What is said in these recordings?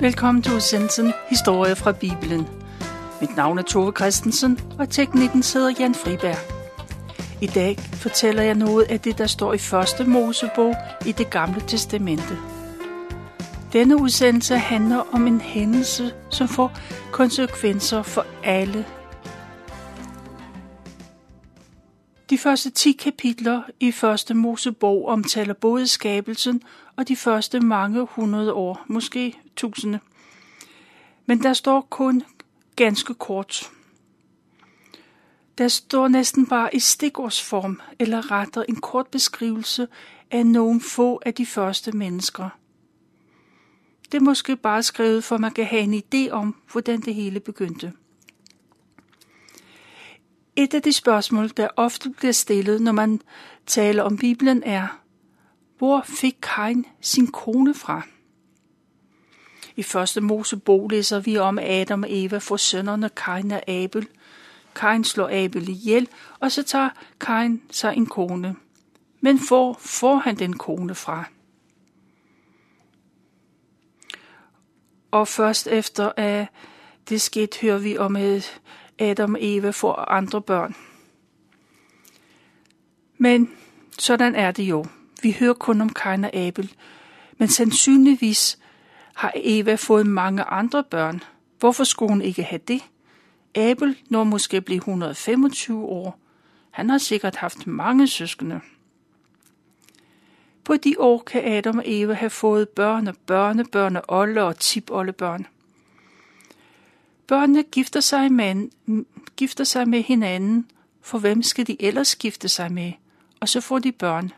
Velkommen til udsendelsen Historie fra Bibelen. Mit navn er Tove Christensen, og teknikken sidder Jan Friberg. I dag fortæller jeg noget af det, der står i første Mosebog i det gamle testamente. Denne udsendelse handler om en hændelse, som får konsekvenser for alle. De første 10 kapitler i første Mosebog omtaler både skabelsen og de første mange hundrede år, måske tusinde. Men der står kun ganske kort. Der står næsten bare i stikordsform eller retter en kort beskrivelse af nogle få af de første mennesker. Det er måske bare skrevet, for man kan have en idé om, hvordan det hele begyndte. Et af de spørgsmål, der ofte bliver stillet, når man taler om Bibelen, er, hvor fik Kain sin kone fra? I første Mosebog læser vi om Adam og Eva får sønnerne Kain og Abel. Kain slår Abel ihjel, og så tager Kain sig en kone. Men hvor får han den kone fra? Og først efter at det skete, hører vi om, at Adam og Eva får andre børn. Men sådan er det jo. Vi hører kun om Kain og Abel, men sandsynligvis har Eva fået mange andre børn. Hvorfor skulle hun ikke have det? Abel når måske blive 125 år. Han har sikkert haft mange søskende. På de år kan Adam og Eva have fået børn og børnebørn og olde og tipoldebørn. Børnene gifter sig, med, gifter sig med hinanden, for hvem skal de ellers gifte sig med? Og så får de børn.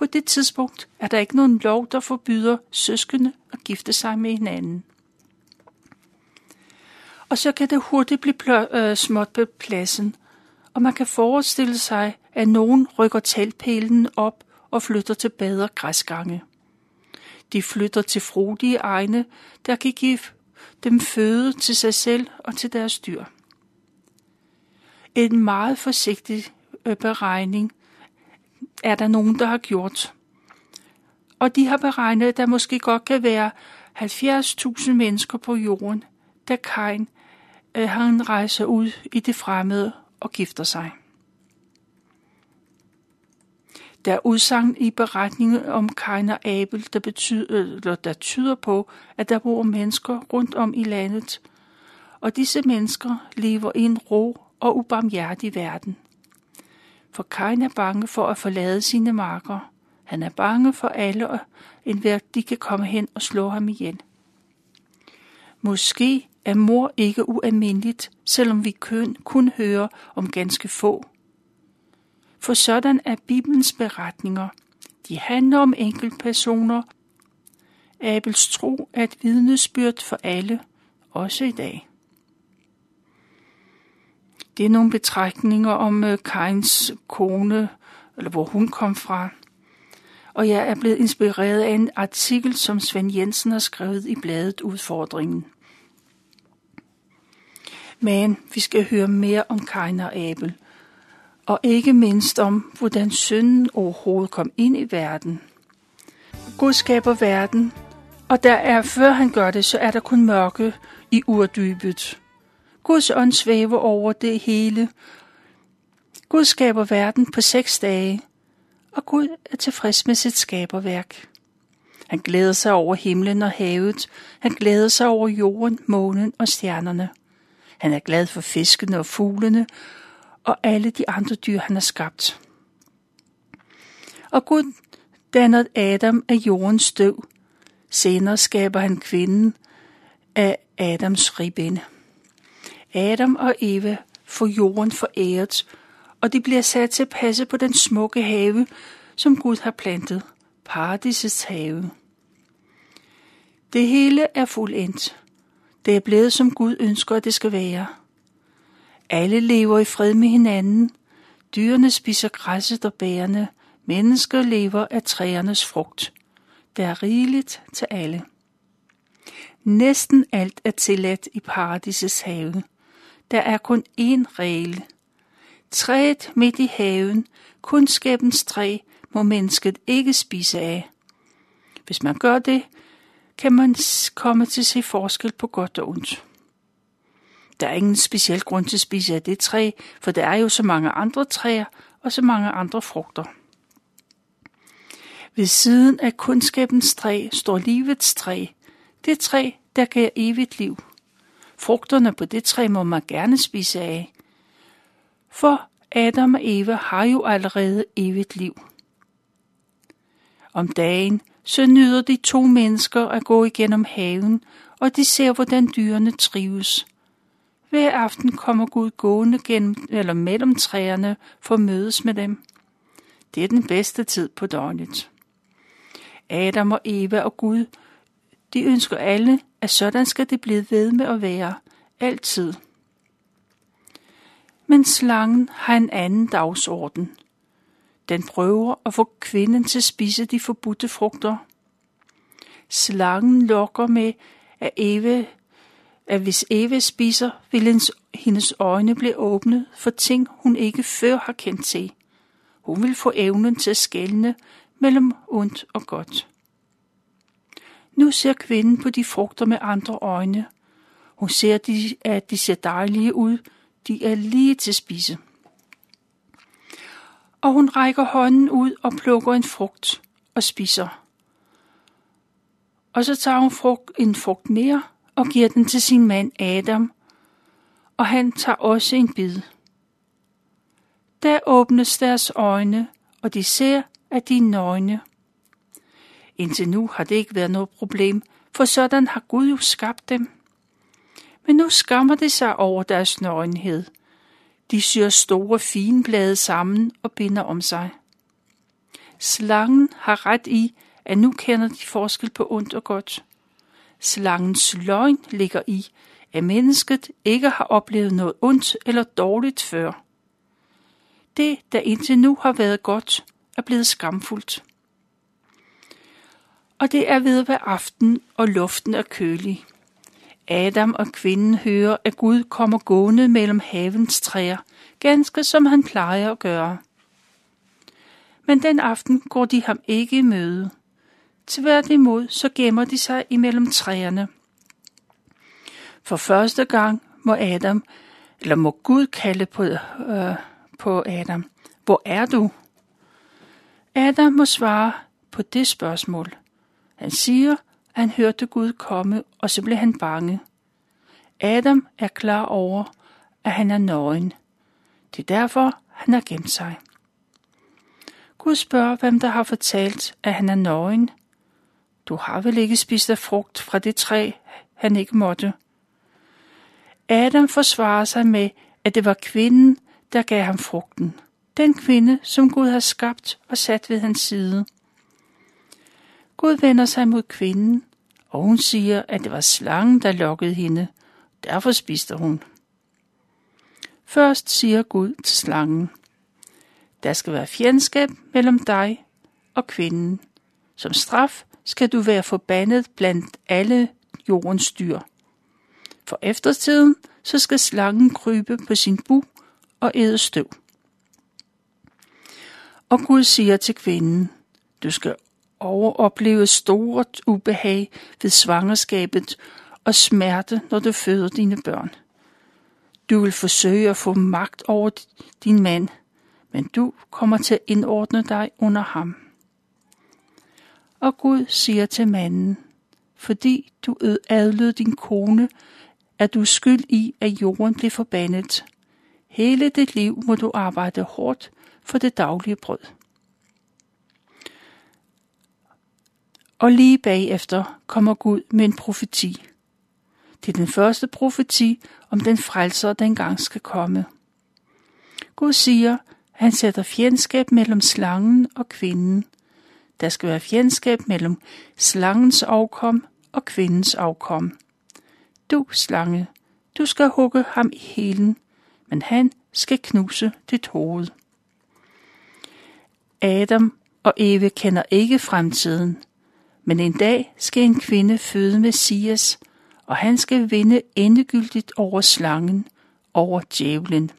På det tidspunkt er der ikke nogen lov, der forbyder søskende at gifte sig med hinanden. Og så kan det hurtigt blive plø- øh, småt på pladsen, og man kan forestille sig, at nogen rykker teltpælen op og flytter til bedre græsgange. De flytter til frodige egne, der kan give dem føde til sig selv og til deres dyr. En meget forsigtig øh, beregning er der nogen, der har gjort. Og de har beregnet, at der måske godt kan være 70.000 mennesker på jorden, da Kain øh, han rejser ud i det fremmede og gifter sig. Der er udsagn i beretningen om Kain og Abel, der, betyder, eller der tyder på, at der bor mennesker rundt om i landet, og disse mennesker lever i en ro og ubarmhjertig verden. For Kain er bange for at forlade sine marker. Han er bange for alle, og enhver de kan komme hen og slå ham ihjel. Måske er mor ikke ualmindeligt, selvom vi kun, kun hører om ganske få. For sådan er Bibelens beretninger. De handler om enkeltpersoner. Abels tro er et vidnesbyrd for alle, også i dag. Det er nogle betragtninger om øh, uh, Kains kone, eller hvor hun kom fra. Og jeg er blevet inspireret af en artikel, som Svend Jensen har skrevet i bladet Udfordringen. Men vi skal høre mere om Kain og Abel, og ikke mindst om, hvordan synden overhovedet kom ind i verden. Gud skaber verden, og der er, før han gør det, så er der kun mørke i urdybet. Guds ånd svæver over det hele. Gud skaber verden på seks dage, og Gud er tilfreds med sit skaberværk. Han glæder sig over himlen og havet. Han glæder sig over jorden, månen og stjernerne. Han er glad for fiskene og fuglene og alle de andre dyr, han har skabt. Og Gud danner Adam af jordens støv. Senere skaber han kvinden af Adams ribben. Adam og Eva får jorden foræret, og de bliver sat til at passe på den smukke have, som Gud har plantet, paradisets have. Det hele er fuldendt. Det er blevet, som Gud ønsker, at det skal være. Alle lever i fred med hinanden. Dyrene spiser græsset og bærene. Mennesker lever af træernes frugt. Der er rigeligt til alle. Næsten alt er tilladt i paradisets have. Der er kun én regel. Træet midt i haven, kundskabens træ, må mennesket ikke spise af. Hvis man gør det, kan man komme til at se forskel på godt og ondt. Der er ingen speciel grund til at spise af det træ, for der er jo så mange andre træer og så mange andre frugter. Ved siden af kundskabens træ står livets træ, det træ, der giver evigt liv. Frugterne på det træ må man gerne spise af, for Adam og Eva har jo allerede evigt liv. Om dagen så nyder de to mennesker at gå igennem haven, og de ser, hvordan dyrene trives. Hver aften kommer Gud gående gennem, eller mellem træerne for at mødes med dem. Det er den bedste tid på døgnet. Adam og Eva og Gud, de ønsker alle, at sådan skal det blive ved med at være, altid. Men slangen har en anden dagsorden. Den prøver at få kvinden til at spise de forbudte frugter. Slangen lokker med, at, Eve, at hvis Eve spiser, vil hendes øjne blive åbnet for ting, hun ikke før har kendt til. Hun vil få evnen til at skælne mellem ondt og godt. Nu ser kvinden på de frugter med andre øjne. Hun ser, at de ser dejlige ud. De er lige til spise og hun rækker hånden ud og plukker en frugt og spiser. Og så tager hun frugt, en frugt mere og giver den til sin mand Adam, og han tager også en bid. Der åbnes deres øjne, og de ser, at de er nøgne. Indtil nu har det ikke været noget problem, for sådan har Gud jo skabt dem. Men nu skammer de sig over deres nøgenhed – de syr store finblade sammen og binder om sig. Slangen har ret i, at nu kender de forskel på ondt og godt. Slangens løgn ligger i, at mennesket ikke har oplevet noget ondt eller dårligt før. Det, der indtil nu har været godt, er blevet skamfuldt. Og det er ved hver aften, og luften er kølig. Adam og kvinden hører, at Gud kommer gående mellem havens træer, ganske som han plejer at gøre. Men den aften går de ham ikke i møde. Tværtimod så gemmer de sig imellem træerne. For første gang må Adam, eller må Gud kalde på, øh, på Adam, hvor er du? Adam må svare på det spørgsmål. Han siger, han hørte Gud komme, og så blev han bange. Adam er klar over, at han er nøgen. Det er derfor, han har gemt sig. Gud spørger, hvem der har fortalt, at han er nøgen. Du har vel ikke spist af frugt fra det træ, han ikke måtte. Adam forsvarer sig med, at det var kvinden, der gav ham frugten. Den kvinde, som Gud har skabt og sat ved hans side. Gud vender sig mod kvinden, og hun siger, at det var slangen, der lokkede hende. Derfor spiste hun. Først siger Gud til slangen, der skal være fjendskab mellem dig og kvinden. Som straf skal du være forbandet blandt alle jordens dyr. For eftertiden så skal slangen krybe på sin bu og æde støv. Og Gud siger til kvinden, du skal og opleve stort ubehag ved svangerskabet og smerte, når du føder dine børn. Du vil forsøge at få magt over din mand, men du kommer til at indordne dig under ham. Og Gud siger til manden, fordi du adlød din kone, er du skyld i, at jorden bliver forbandet. Hele dit liv må du arbejde hårdt for det daglige brød. Og lige bagefter kommer Gud med en profeti. Det er den første profeti om den frelser, der engang skal komme. Gud siger, at han sætter fjendskab mellem slangen og kvinden. Der skal være fjendskab mellem slangens afkom og kvindens afkom. Du, slange, du skal hugge ham i helen, men han skal knuse dit hoved. Adam og Eve kender ikke fremtiden, men en dag skal en kvinde føde Messias, og han skal vinde endegyldigt over slangen, over djævlen.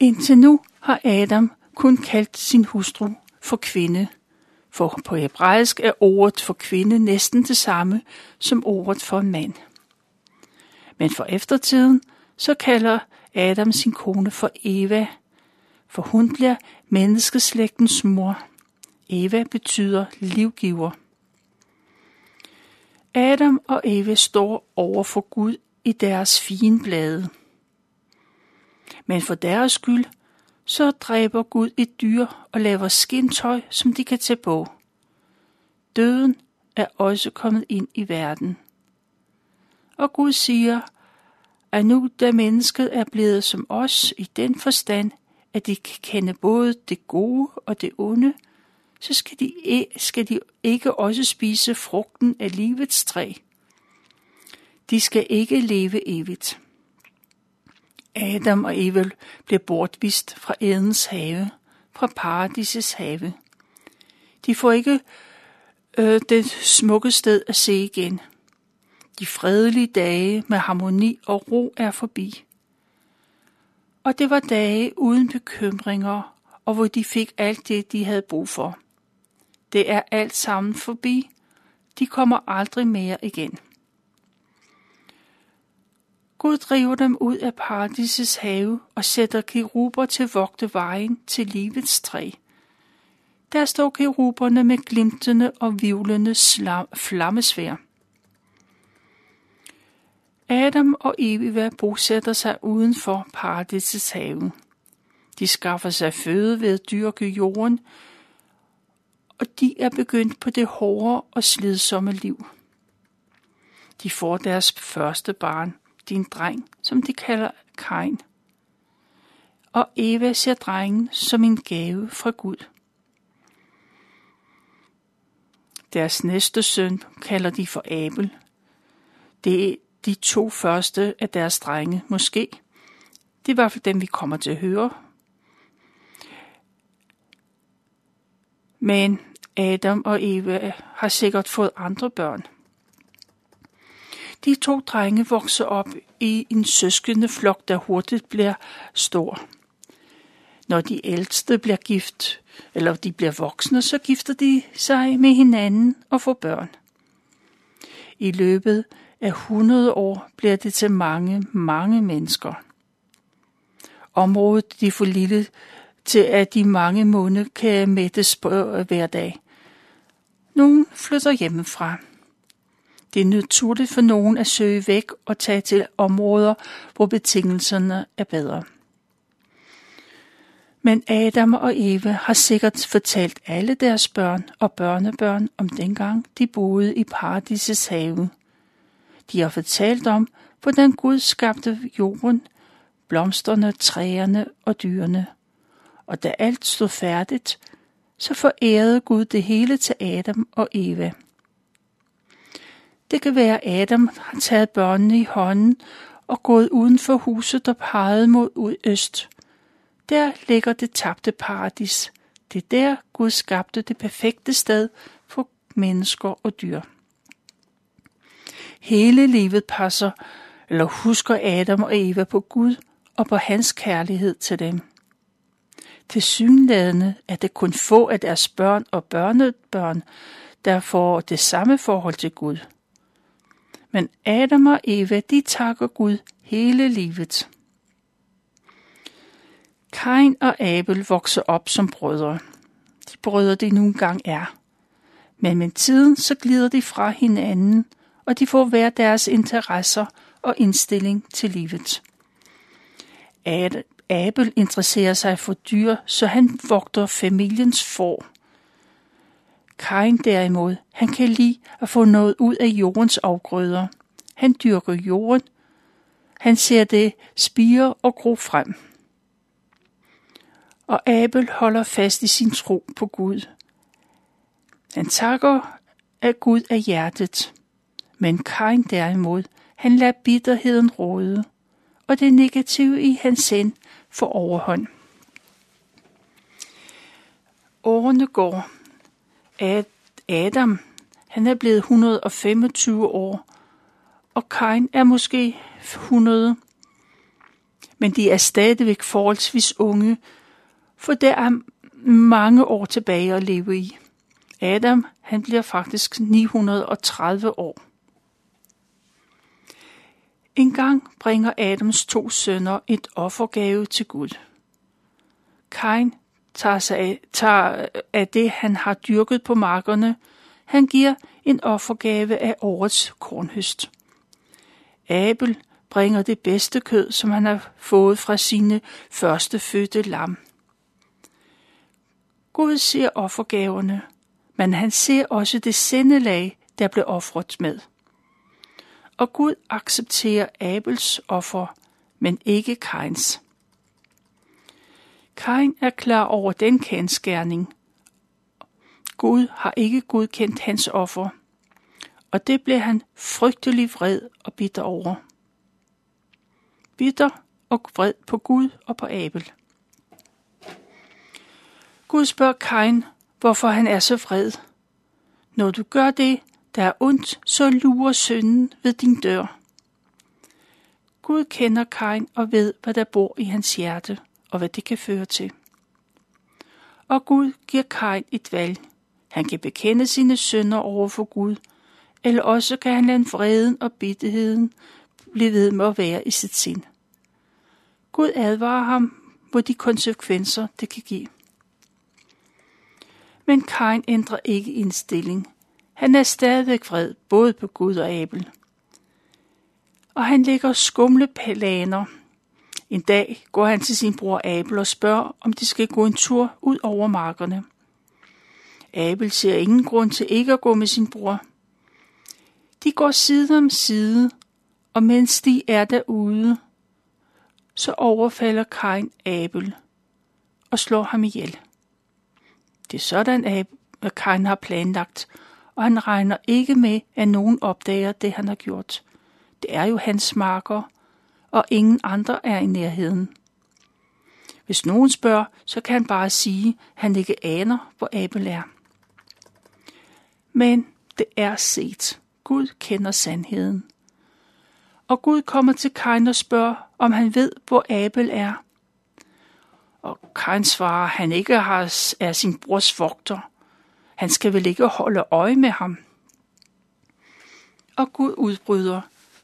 Indtil nu har Adam kun kaldt sin hustru for kvinde, For på hebraisk er ordet for kvinde næsten det samme som ordet for en mand. Men for eftertiden så kalder Adam sin kone for Eva, for hun bliver menneskeslægtens mor. Eva betyder livgiver. Adam og Eva står over for Gud i deres fine blade. Men for deres skyld, så dræber Gud et dyr og laver skintøj, som de kan tage på. Døden er også kommet ind i verden. Og Gud siger, at nu da mennesket er blevet som os i den forstand, at de kan kende både det gode og det onde, så skal de, skal de ikke også spise frugten af livets træ. De skal ikke leve evigt. Adam og Eva blev bortvist fra Edens have, fra paradisets have. De får ikke øh, det smukke sted at se igen. De fredelige dage med harmoni og ro er forbi. Og det var dage uden bekymringer, og hvor de fik alt det, de havde brug for. Det er alt sammen forbi. De kommer aldrig mere igen. Gud driver dem ud af paradisets have og sætter keruber til vogte vejen til livets træ. Der står keruberne med glimtende og vivlende flammesvær. Adam og Eva bosætter sig uden for paradisets have. De skaffer sig føde ved at dyrke jorden, og de er begyndt på det hårde og slidsomme liv. De får deres første barn, din dreng, som de kalder Kain. Og Eva ser drengen som en gave fra Gud. Deres næste søn kalder de for Abel. Det er de to første af deres drenge, måske. Det er i hvert fald dem, vi kommer til at høre. Men Adam og Eva har sikkert fået andre børn. De to drenge vokser op i en søskende flok, der hurtigt bliver stor. Når de ældste bliver gift, eller de bliver voksne, så gifter de sig med hinanden og får børn. I løbet af 100 år bliver det til mange, mange mennesker. Området de for lille til, at de mange munde kan mættes på øh, hver dag. Nogen flytter hjemmefra. Det er naturligt for nogen at søge væk og tage til områder, hvor betingelserne er bedre. Men Adam og Eva har sikkert fortalt alle deres børn og børnebørn om dengang de boede i paradisets have. De har fortalt om, hvordan Gud skabte jorden, blomsterne, træerne og dyrene. Og da alt stod færdigt, så forærede Gud det hele til Adam og Eva. Det kan være, at Adam har taget børnene i hånden og gået uden for huset, der pegede mod øst. Der ligger det tabte paradis. Det er der, Gud skabte det perfekte sted for mennesker og dyr. Hele livet passer eller husker Adam og Eva på Gud og på hans kærlighed til dem. Til synlædende er det kun få af deres børn og børnebørn, der får det samme forhold til Gud. Men Adam og Eva, de takker Gud hele livet. Kain og Abel vokser op som brødre. De brødre, de nu engang er. Men med tiden så glider de fra hinanden, og de får hver deres interesser og indstilling til livet. Abel interesserer sig for dyr, så han vogter familiens får. Kain derimod, han kan lide at få noget ud af jordens afgrøder. Han dyrker jorden. Han ser det spire og gro frem. Og Abel holder fast i sin tro på Gud. Han takker af Gud af hjertet. Men Kain derimod, han lader bitterheden råde, og det negative i hans sind får overhånd. Årene går. Adam, han er blevet 125 år, og Kain er måske 100. Men de er stadigvæk forholdsvis unge, for der er mange år tilbage at leve i. Adam, han bliver faktisk 930 år. En gang bringer Adams to sønner et offergave til Gud. Kain tager, sig af, tager af det, han har dyrket på markerne. Han giver en offergave af årets kornhøst. Abel bringer det bedste kød, som han har fået fra sine første fødte lam. Gud ser offergaverne, men han ser også det sindelag, der blev offret med. Og Gud accepterer Abels offer, men ikke Kains. Kain er klar over den kendskærning. Gud har ikke godkendt hans offer, og det blev han frygtelig vred og bitter over. Bitter og vred på Gud og på Abel. Gud spørger Kain, hvorfor han er så vred. Når du gør det, der er ondt, så lurer synden ved din dør. Gud kender Kain og ved, hvad der bor i hans hjerte, og hvad det kan føre til. Og Gud giver Kain et valg. Han kan bekende sine synder over for Gud, eller også kan han lade vreden og bitterheden blive ved med at være i sit sind. Gud advarer ham mod de konsekvenser, det kan give. Men Kain ændrer ikke indstilling. Han er stadig vred, både på Gud og Abel. Og han lægger skumle planer. En dag går han til sin bror Abel og spørger, om de skal gå en tur ud over markerne. Abel ser ingen grund til ikke at gå med sin bror. De går side om side, og mens de er derude, så overfalder Kain Abel og slår ham ihjel. Det er sådan, at Kain har planlagt, og han regner ikke med, at nogen opdager det, han har gjort. Det er jo hans marker, og ingen andre er i nærheden. Hvis nogen spørger, så kan han bare sige, at han ikke aner, hvor Abel er. Men det er set. Gud kender sandheden. Og Gud kommer til Kain og spørger, om han ved, hvor Abel er. Og Kain svarer, han ikke har, er sin brors vogter. Han skal vel ikke holde øje med ham. Og Gud udbryder,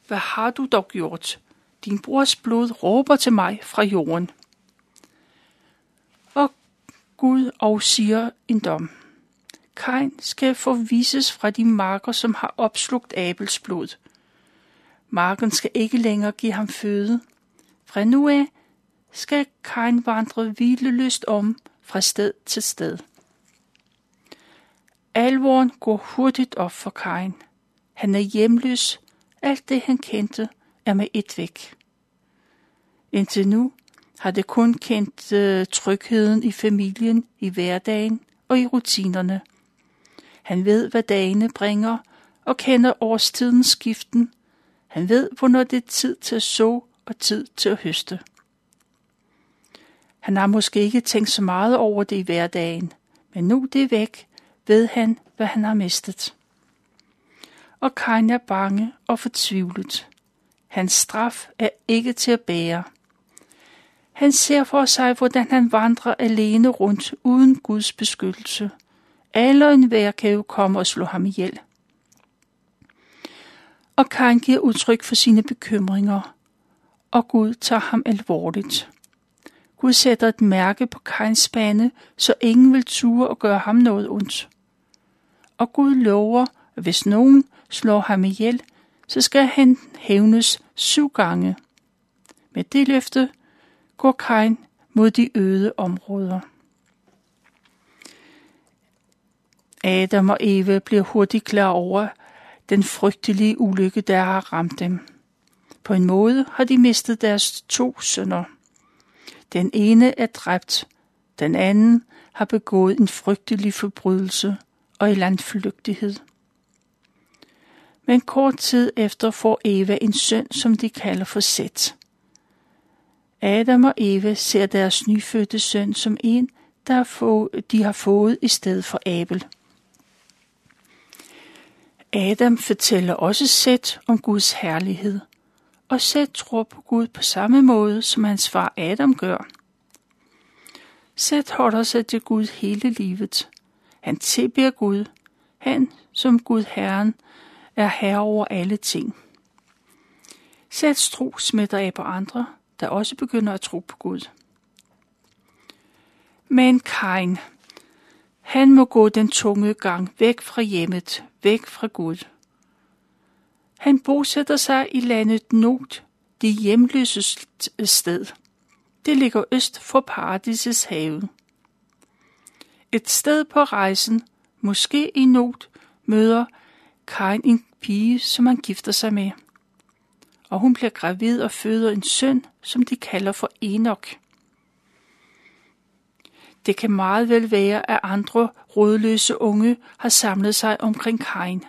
hvad har du dog gjort? Din brors blod råber til mig fra jorden. Og Gud og siger en dom. Kain skal forvises fra de marker, som har opslugt Abels blod. Marken skal ikke længere give ham føde. Fra nu af skal Kain vandre hvileløst om fra sted til sted. Alvoren går hurtigt op for Kain. Han er hjemløs. Alt det, han kendte, er med et væk. Indtil nu har det kun kendt øh, trygheden i familien, i hverdagen og i rutinerne. Han ved, hvad dagene bringer, og kender årstidens skiften. Han ved, hvornår det er tid til at så og tid til at høste. Han har måske ikke tænkt så meget over det i hverdagen, men nu det er væk, ved han, hvad han har mistet. Og Kain er bange og fortvivlet. Hans straf er ikke til at bære. Han ser for sig, hvordan han vandrer alene rundt uden Guds beskyttelse. Alle en hver kan jo komme og slå ham ihjel. Og Kain giver udtryk for sine bekymringer, og Gud tager ham alvorligt. Gud sætter et mærke på Kains bane, så ingen vil ture og gøre ham noget ondt. Og Gud lover, at hvis nogen slår ham ihjel, så skal han hævnes syv gange. Med det løfte går Kain mod de øde områder. Adam og Eva bliver hurtigt klar over den frygtelige ulykke, der har ramt dem. På en måde har de mistet deres to sønner. Den ene er dræbt, den anden har begået en frygtelig forbrydelse og i landflygtighed. Men kort tid efter får Eva en søn, som de kalder for Set. Adam og Eva ser deres nyfødte søn som en, der de har fået i stedet for Abel. Adam fortæller også Set om Guds herlighed, og Set tror på Gud på samme måde, som hans far Adam gør. Sæt holder sig til Gud hele livet. Han tilbeder Gud. Han, som Gud Herren, er herre over alle ting. Sats tro smitter af på andre, der også begynder at tro på Gud. Men Kain, han må gå den tunge gang væk fra hjemmet, væk fra Gud. Han bosætter sig i landet Not, det hjemløse sted. Det ligger øst for paradisets have. Et sted på rejsen, måske i Not, møder Kain en pige, som han gifter sig med. Og hun bliver gravid og føder en søn, som de kalder for Enoch. Det kan meget vel være, at andre rådløse unge har samlet sig omkring Kain.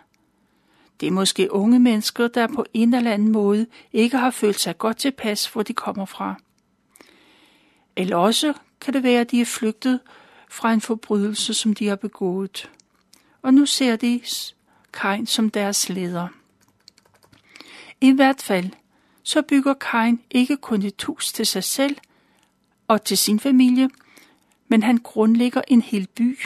Det er måske unge mennesker, der på en eller anden måde ikke har følt sig godt tilpas, hvor de kommer fra. Eller også kan det være, at de er flygtet fra en forbrydelse, som de har begået. Og nu ser de Kain som deres leder. I hvert fald, så bygger Kain ikke kun et hus til sig selv og til sin familie, men han grundlægger en hel by.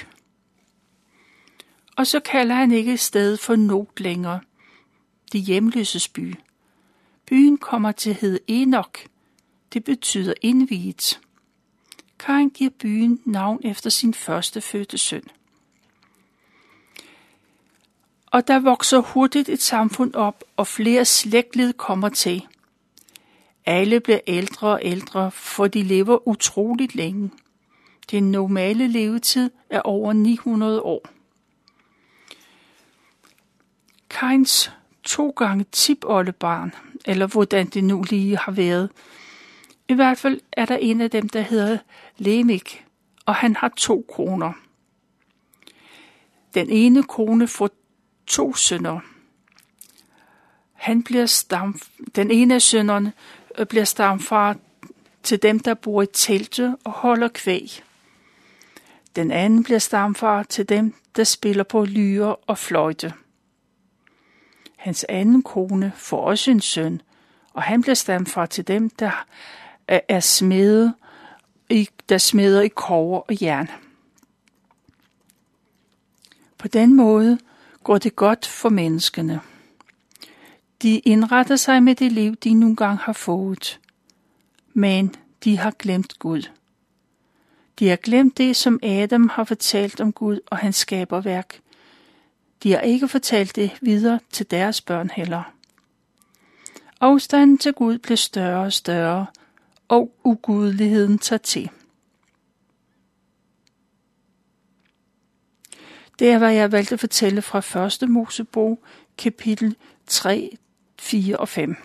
Og så kalder han ikke stedet for Not længere, det hjemløses by. Byen kommer til at hedde Enok. Det betyder indviet. Kain giver byen navn efter sin første fødte søn. Og der vokser hurtigt et samfund op, og flere slægtled kommer til. Alle bliver ældre og ældre, for de lever utroligt længe. Den normale levetid er over 900 år. Kains to gange tipoldebarn, eller hvordan det nu lige har været. I hvert fald er der en af dem, der hedder Lemik, og han har to koner. Den ene kone får to sønner. Han bliver stam, den ene af sønnerne øh, bliver stamfar til dem, der bor i telte og holder kvæg. Den anden bliver stamfar til dem, der spiller på lyre og fløjte. Hans anden kone får også en søn, og han bliver stamfar til dem, der er smede, der smeder i kover og jern. På den måde går det godt for menneskene. De indretter sig med det liv, de nogle gange har fået, men de har glemt Gud. De har glemt det, som Adam har fortalt om Gud og hans skaberværk. De har ikke fortalt det videre til deres børn heller. Afstanden til Gud blev større og større, og ugudeligheden tager til. Det er, hvad jeg valgte at fortælle fra 1. Mosebog, kapitel 3, 4 og 5.